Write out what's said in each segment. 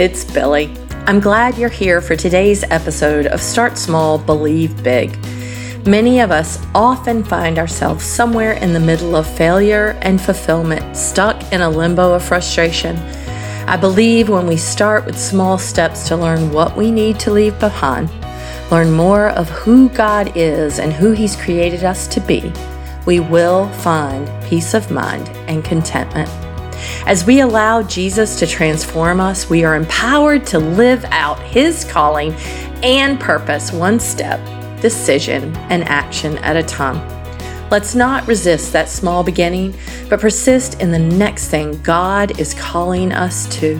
it's Billie. I'm glad you're here for today's episode of Start Small, Believe Big. Many of us often find ourselves somewhere in the middle of failure and fulfillment, stuck in a limbo of frustration. I believe when we start with small steps to learn what we need to leave behind, learn more of who God is and who He's created us to be, we will find peace of mind and contentment. As we allow Jesus to transform us, we are empowered to live out His calling and purpose one step, decision, and action at a time. Let's not resist that small beginning, but persist in the next thing God is calling us to.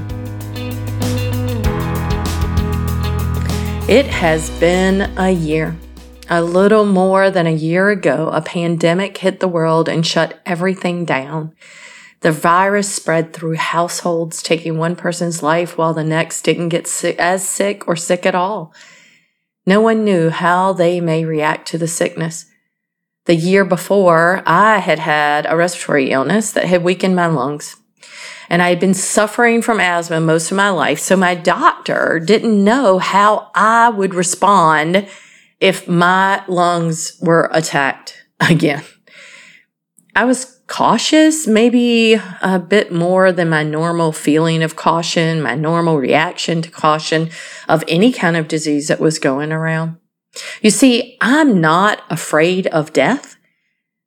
It has been a year. A little more than a year ago, a pandemic hit the world and shut everything down. The virus spread through households, taking one person's life while the next didn't get sick, as sick or sick at all. No one knew how they may react to the sickness. The year before, I had had a respiratory illness that had weakened my lungs. And I had been suffering from asthma most of my life, so my doctor didn't know how I would respond if my lungs were attacked again. I was cautious, maybe a bit more than my normal feeling of caution, my normal reaction to caution of any kind of disease that was going around. You see, I'm not afraid of death.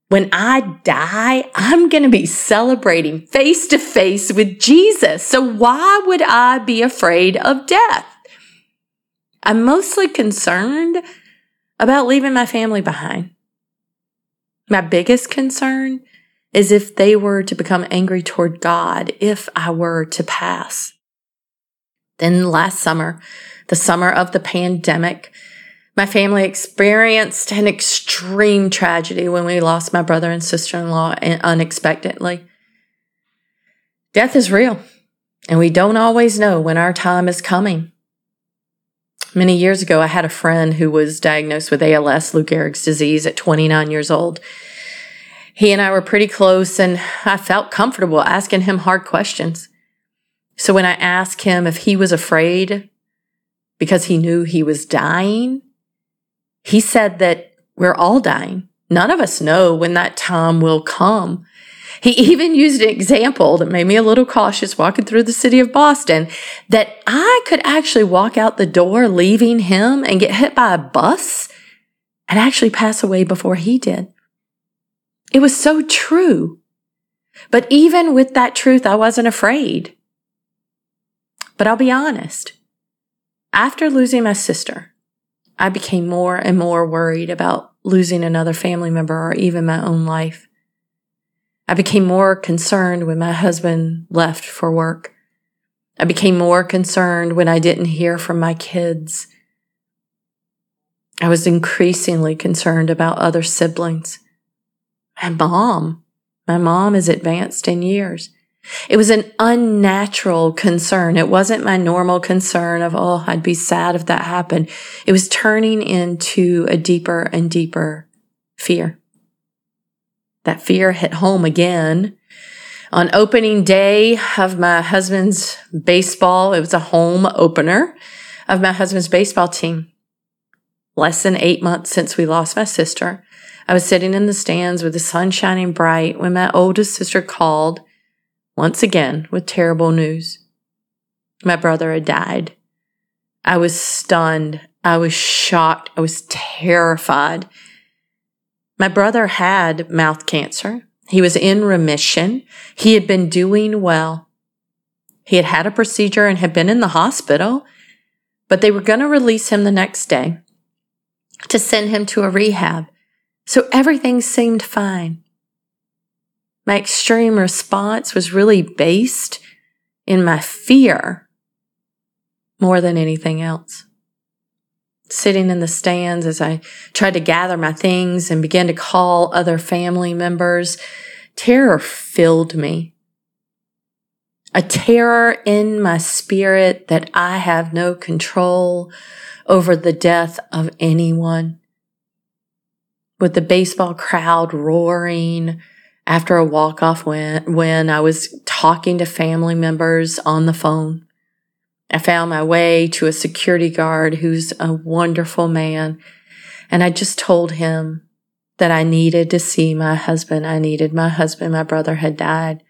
When I die, I'm going to be celebrating face to face with Jesus. So why would I be afraid of death? I'm mostly concerned about leaving my family behind. My biggest concern is if they were to become angry toward God if I were to pass. Then last summer, the summer of the pandemic, my family experienced an extreme tragedy when we lost my brother and sister in law unexpectedly. Death is real, and we don't always know when our time is coming. Many years ago, I had a friend who was diagnosed with ALS, Lou Gehrig's disease, at 29 years old he and I were pretty close and I felt comfortable asking him hard questions. So when I asked him if he was afraid because he knew he was dying, he said that we're all dying. None of us know when that time will come. He even used an example that made me a little cautious walking through the city of Boston that I could actually walk out the door leaving him and get hit by a bus and actually pass away before he did. It was so true. But even with that truth, I wasn't afraid. But I'll be honest. After losing my sister, I became more and more worried about losing another family member or even my own life. I became more concerned when my husband left for work. I became more concerned when I didn't hear from my kids. I was increasingly concerned about other siblings. My mom, my mom is advanced in years. It was an unnatural concern. It wasn't my normal concern of, oh, I'd be sad if that happened. It was turning into a deeper and deeper fear. That fear hit home again on opening day of my husband's baseball. It was a home opener of my husband's baseball team. Less than eight months since we lost my sister. I was sitting in the stands with the sun shining bright when my oldest sister called once again with terrible news. My brother had died. I was stunned. I was shocked. I was terrified. My brother had mouth cancer. He was in remission. He had been doing well. He had had a procedure and had been in the hospital, but they were going to release him the next day to send him to a rehab. So everything seemed fine. My extreme response was really based in my fear more than anything else. Sitting in the stands as I tried to gather my things and began to call other family members, terror filled me. A terror in my spirit that I have no control over the death of anyone with the baseball crowd roaring after a walk-off win, when I was talking to family members on the phone. I found my way to a security guard who's a wonderful man. And I just told him that I needed to see my husband. I needed my husband. My brother had died.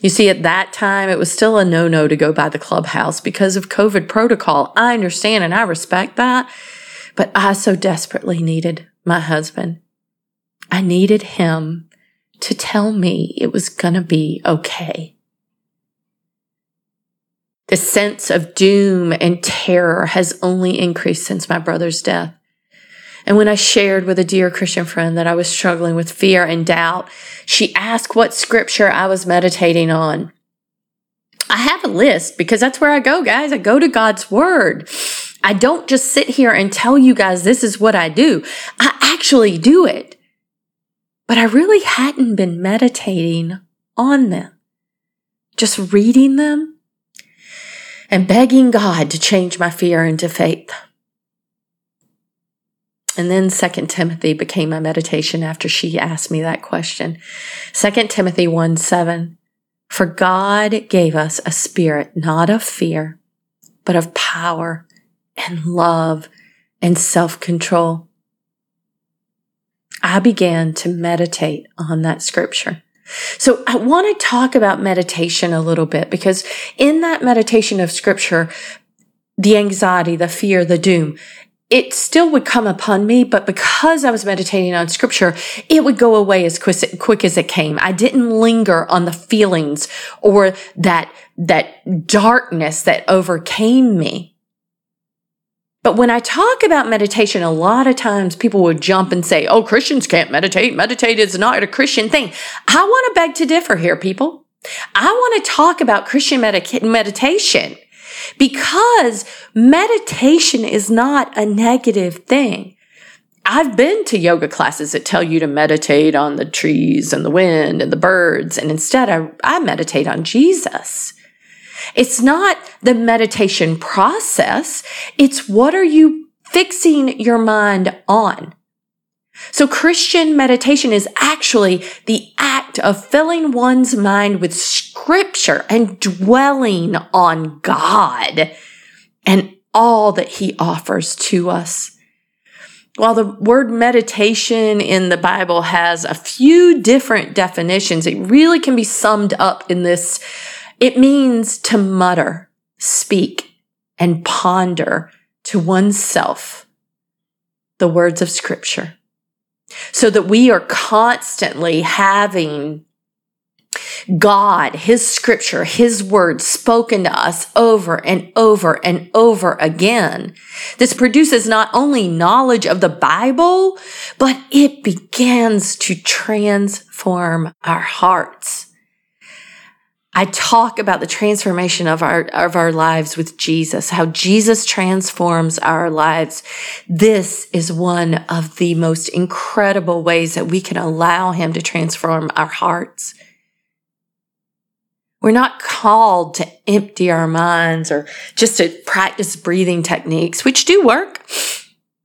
You see, at that time, it was still a no no to go by the clubhouse because of COVID protocol. I understand and I respect that, but I so desperately needed my husband. I needed him to tell me it was going to be okay. The sense of doom and terror has only increased since my brother's death. And when I shared with a dear Christian friend that I was struggling with fear and doubt, she asked what scripture I was meditating on. I have a list because that's where I go, guys. I go to God's word. I don't just sit here and tell you guys this is what I do. I actually do it. But I really hadn't been meditating on them, just reading them and begging God to change my fear into faith. And then Second Timothy became my meditation after she asked me that question. Second Timothy 1 7. For God gave us a spirit not of fear, but of power and love and self control. I began to meditate on that scripture. So I want to talk about meditation a little bit because in that meditation of scripture, the anxiety, the fear, the doom, it still would come upon me, but because I was meditating on scripture, it would go away as quick, as it came. I didn't linger on the feelings or that, that darkness that overcame me. But when I talk about meditation, a lot of times people will jump and say, Oh, Christians can't meditate. Meditate is not a Christian thing. I want to beg to differ here, people. I want to talk about Christian meditation because meditation is not a negative thing. I've been to yoga classes that tell you to meditate on the trees and the wind and the birds, and instead I, I meditate on Jesus. It's not the meditation process. It's what are you fixing your mind on? So Christian meditation is actually the act of filling one's mind with scripture and dwelling on God and all that he offers to us. While the word meditation in the Bible has a few different definitions, it really can be summed up in this. It means to mutter, speak, and ponder to oneself the words of scripture so that we are constantly having God, His scripture, His word spoken to us over and over and over again. This produces not only knowledge of the Bible, but it begins to transform our hearts. I talk about the transformation of our, of our lives with Jesus, how Jesus transforms our lives. This is one of the most incredible ways that we can allow him to transform our hearts. We're not called to empty our minds or just to practice breathing techniques, which do work,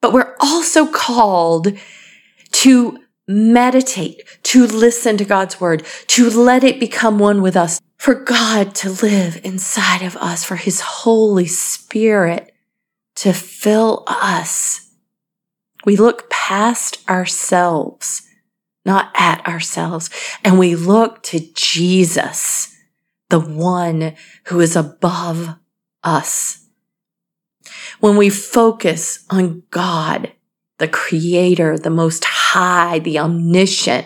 but we're also called to meditate, to listen to God's word, to let it become one with us, for God to live inside of us, for his Holy Spirit to fill us. We look past ourselves, not at ourselves, and we look to Jesus, the one who is above us. When we focus on God, the creator, the most high, the omniscient,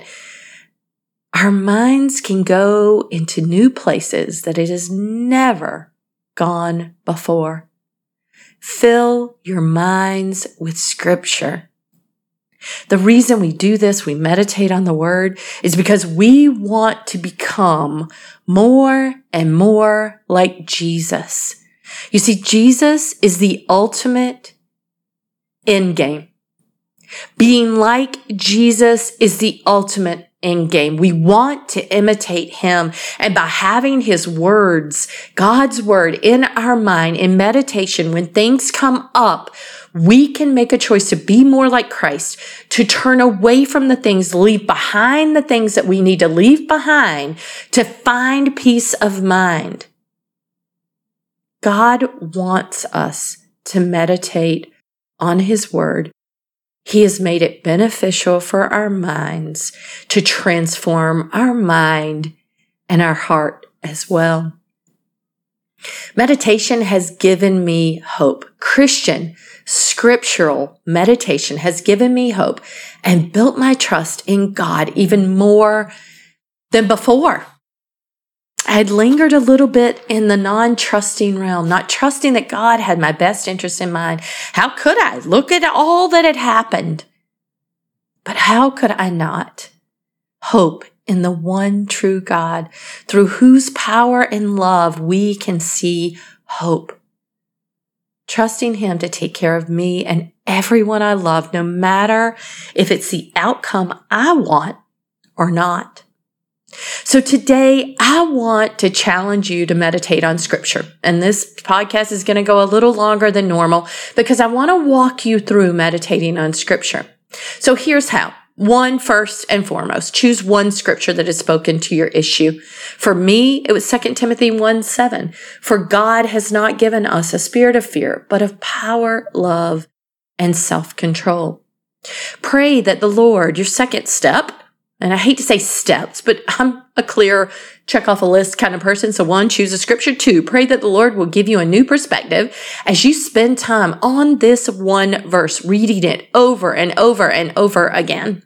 our minds can go into new places that it has never gone before. Fill your minds with scripture. The reason we do this, we meditate on the word, is because we want to become more and more like Jesus. You see, Jesus is the ultimate end game. Being like Jesus is the ultimate end game. We want to imitate him. And by having his words, God's word in our mind in meditation, when things come up, we can make a choice to be more like Christ, to turn away from the things, leave behind the things that we need to leave behind to find peace of mind. God wants us to meditate on His Word. He has made it beneficial for our minds to transform our mind and our heart as well. Meditation has given me hope. Christian, scriptural meditation has given me hope and built my trust in God even more than before. I had lingered a little bit in the non trusting realm, not trusting that God had my best interest in mind. How could I? Look at all that had happened. But how could I not hope in the one true God through whose power and love we can see hope? Trusting Him to take care of me and everyone I love, no matter if it's the outcome I want or not. So today I want to challenge you to meditate on scripture. And this podcast is going to go a little longer than normal because I want to walk you through meditating on scripture. So here's how. One, first and foremost, choose one scripture that is spoken to your issue. For me, it was 2 Timothy 1 7. For God has not given us a spirit of fear, but of power, love, and self control. Pray that the Lord, your second step, and I hate to say steps, but I'm a clear check off a list kind of person. So one, choose a scripture. Two, pray that the Lord will give you a new perspective as you spend time on this one verse, reading it over and over and over again.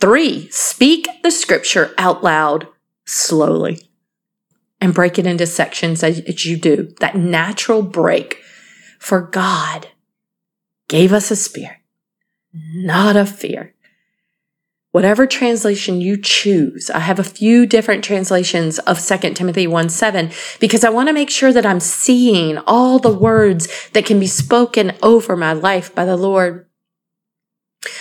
Three, speak the scripture out loud slowly and break it into sections as you do. That natural break for God gave us a spirit, not a fear whatever translation you choose. I have a few different translations of 2 Timothy 1 7 because I want to make sure that I'm seeing all the words that can be spoken over my life by the Lord.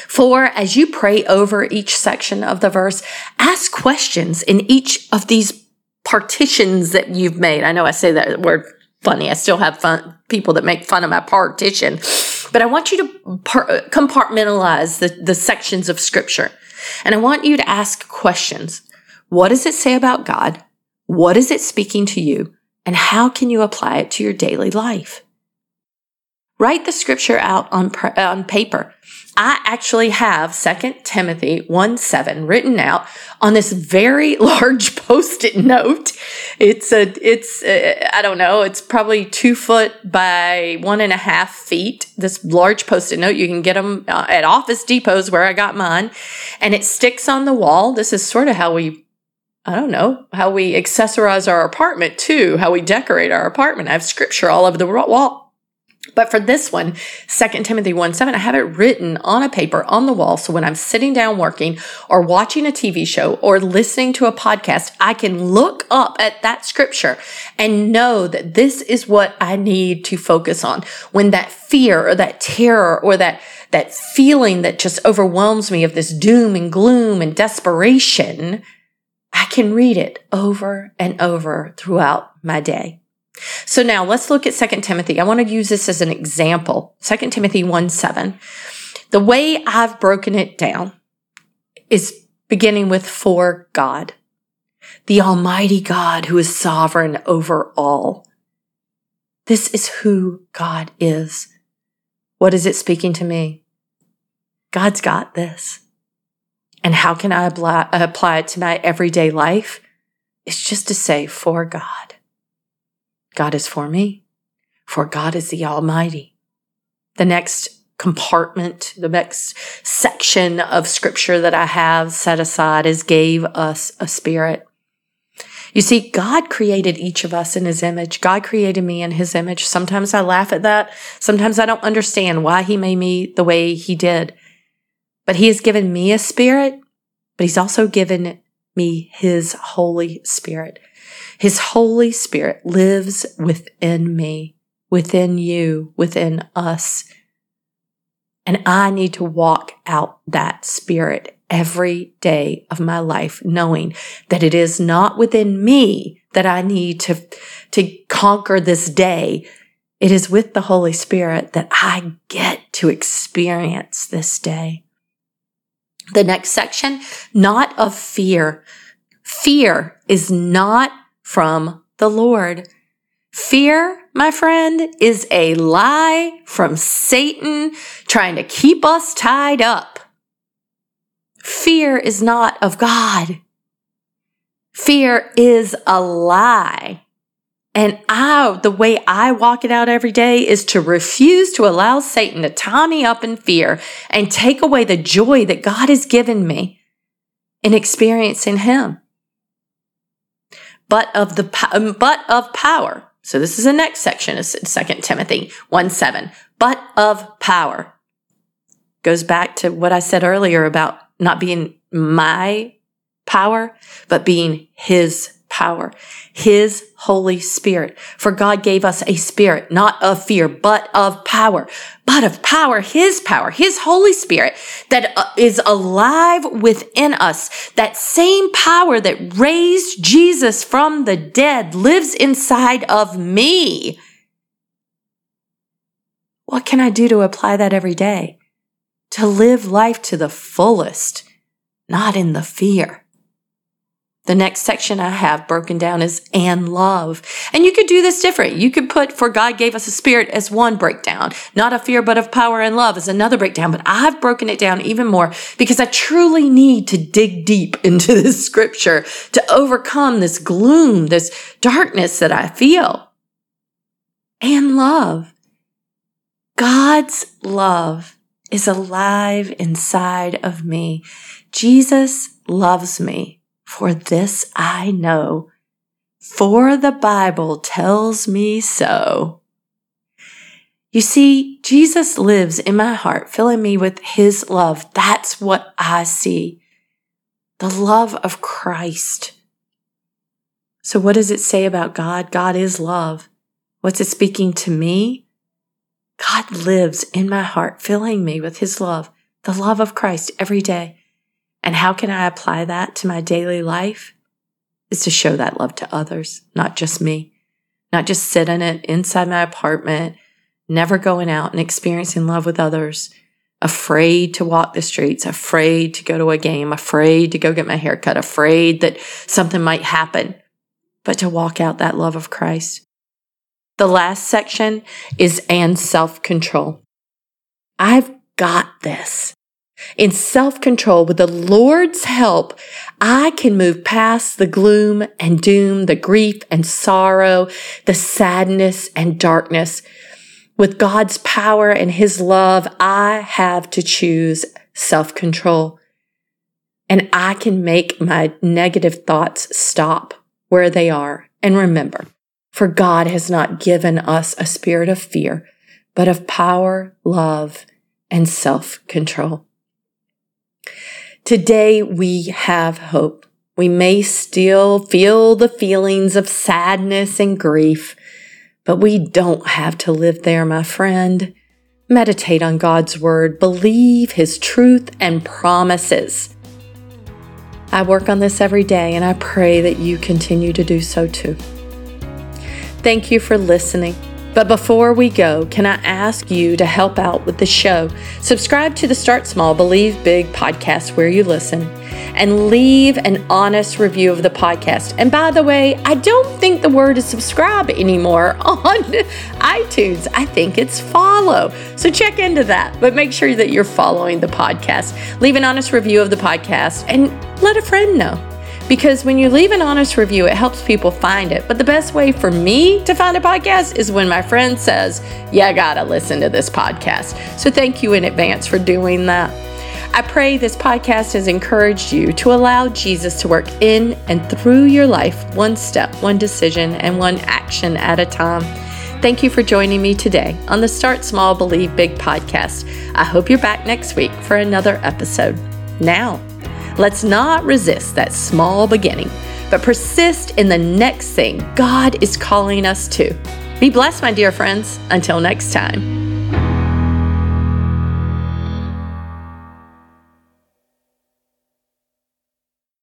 For as you pray over each section of the verse, ask questions in each of these partitions that you've made. I know I say that word funny. I still have fun people that make fun of my partition, but I want you to compartmentalize the, the sections of scripture. And I want you to ask questions. What does it say about God? What is it speaking to you? And how can you apply it to your daily life? Write the scripture out on, on paper. I actually have 2 Timothy 1 7 written out on this very large post-it note. It's a, it's, I don't know, it's probably two foot by one and a half feet. This large post-it note, you can get them uh, at Office Depots where I got mine and it sticks on the wall. This is sort of how we I don't know, how we accessorize our apartment too, how we decorate our apartment. I have scripture all over the wall, but for this one, 2 Timothy 1 7, I have it written on a paper on the wall. So when I'm sitting down working or watching a TV show or listening to a podcast, I can look up at that scripture and know that this is what I need to focus on. When that fear or that terror or that, that feeling that just overwhelms me of this doom and gloom and desperation, I can read it over and over throughout my day. So now let's look at 2 Timothy. I want to use this as an example. 2 Timothy 1 7. The way I've broken it down is beginning with for God, the Almighty God who is sovereign over all. This is who God is. What is it speaking to me? God's got this. And how can I apply, it to my everyday life? It's just to say, for God. God is for me, for God is the Almighty. The next compartment, the next section of scripture that I have set aside is gave us a spirit. You see, God created each of us in his image. God created me in his image. Sometimes I laugh at that. Sometimes I don't understand why he made me the way he did. But he has given me a spirit, but he's also given me his Holy Spirit. His Holy Spirit lives within me, within you, within us. And I need to walk out that spirit every day of my life, knowing that it is not within me that I need to, to conquer this day. It is with the Holy Spirit that I get to experience this day. The next section, not of fear. Fear is not from the Lord. Fear, my friend, is a lie from Satan trying to keep us tied up. Fear is not of God. Fear is a lie. And I, the way I walk it out every day is to refuse to allow Satan to tie me up in fear and take away the joy that God has given me in experiencing Him. But of the, um, but of power. So this is the next section of 2 Timothy 1 7. But of power. Goes back to what I said earlier about not being my power, but being his power, His Holy Spirit. For God gave us a spirit, not of fear, but of power, but of power, His power, His Holy Spirit that uh, alive within us. That same power that raised Jesus from the dead lives inside of me. What can I do to apply that every day? To live life to the fullest, not in the fear. The next section I have broken down is and love. And you could do this different. You could put for God gave us a spirit as one breakdown, not of fear, but of power and love as another breakdown. But I've broken it down even more because I truly need to dig deep into this scripture to overcome this gloom, this darkness that I feel. And love. God's love is alive inside of me. Jesus loves me. For this I know, for the Bible tells me so. You see, Jesus lives in my heart, filling me with his love. That's what I see. The love of Christ. So, what does it say about God? God is love. What's it speaking to me? God lives in my heart, filling me with his love, the love of Christ every day. And how can I apply that to my daily life? Is to show that love to others, not just me, not just sit in it inside my apartment, never going out and experiencing love with others, afraid to walk the streets, afraid to go to a game, afraid to go get my hair cut, afraid that something might happen, but to walk out that love of Christ. The last section is and self control. I've got this. In self control, with the Lord's help, I can move past the gloom and doom, the grief and sorrow, the sadness and darkness. With God's power and His love, I have to choose self control. And I can make my negative thoughts stop where they are. And remember, for God has not given us a spirit of fear, but of power, love, and self control. Today we have hope. We may still feel the feelings of sadness and grief, but we don't have to live there, my friend. Meditate on God's word, believe his truth and promises. I work on this every day and I pray that you continue to do so too. Thank you for listening. But before we go, can I ask you to help out with the show? Subscribe to the Start Small, Believe Big podcast where you listen and leave an honest review of the podcast. And by the way, I don't think the word is subscribe anymore on iTunes. I think it's follow. So check into that, but make sure that you're following the podcast. Leave an honest review of the podcast and let a friend know because when you leave an honest review, it helps people find it. But the best way for me to find a podcast is when my friend says, You gotta listen to this podcast. So thank you in advance for doing that. I pray this podcast has encouraged you to allow Jesus to work in and through your life, one step, one decision, and one action at a time. Thank you for joining me today on the Start Small, Believe Big podcast. I hope you're back next week for another episode. Now, Let's not resist that small beginning, but persist in the next thing God is calling us to. Be blessed, my dear friends. Until next time.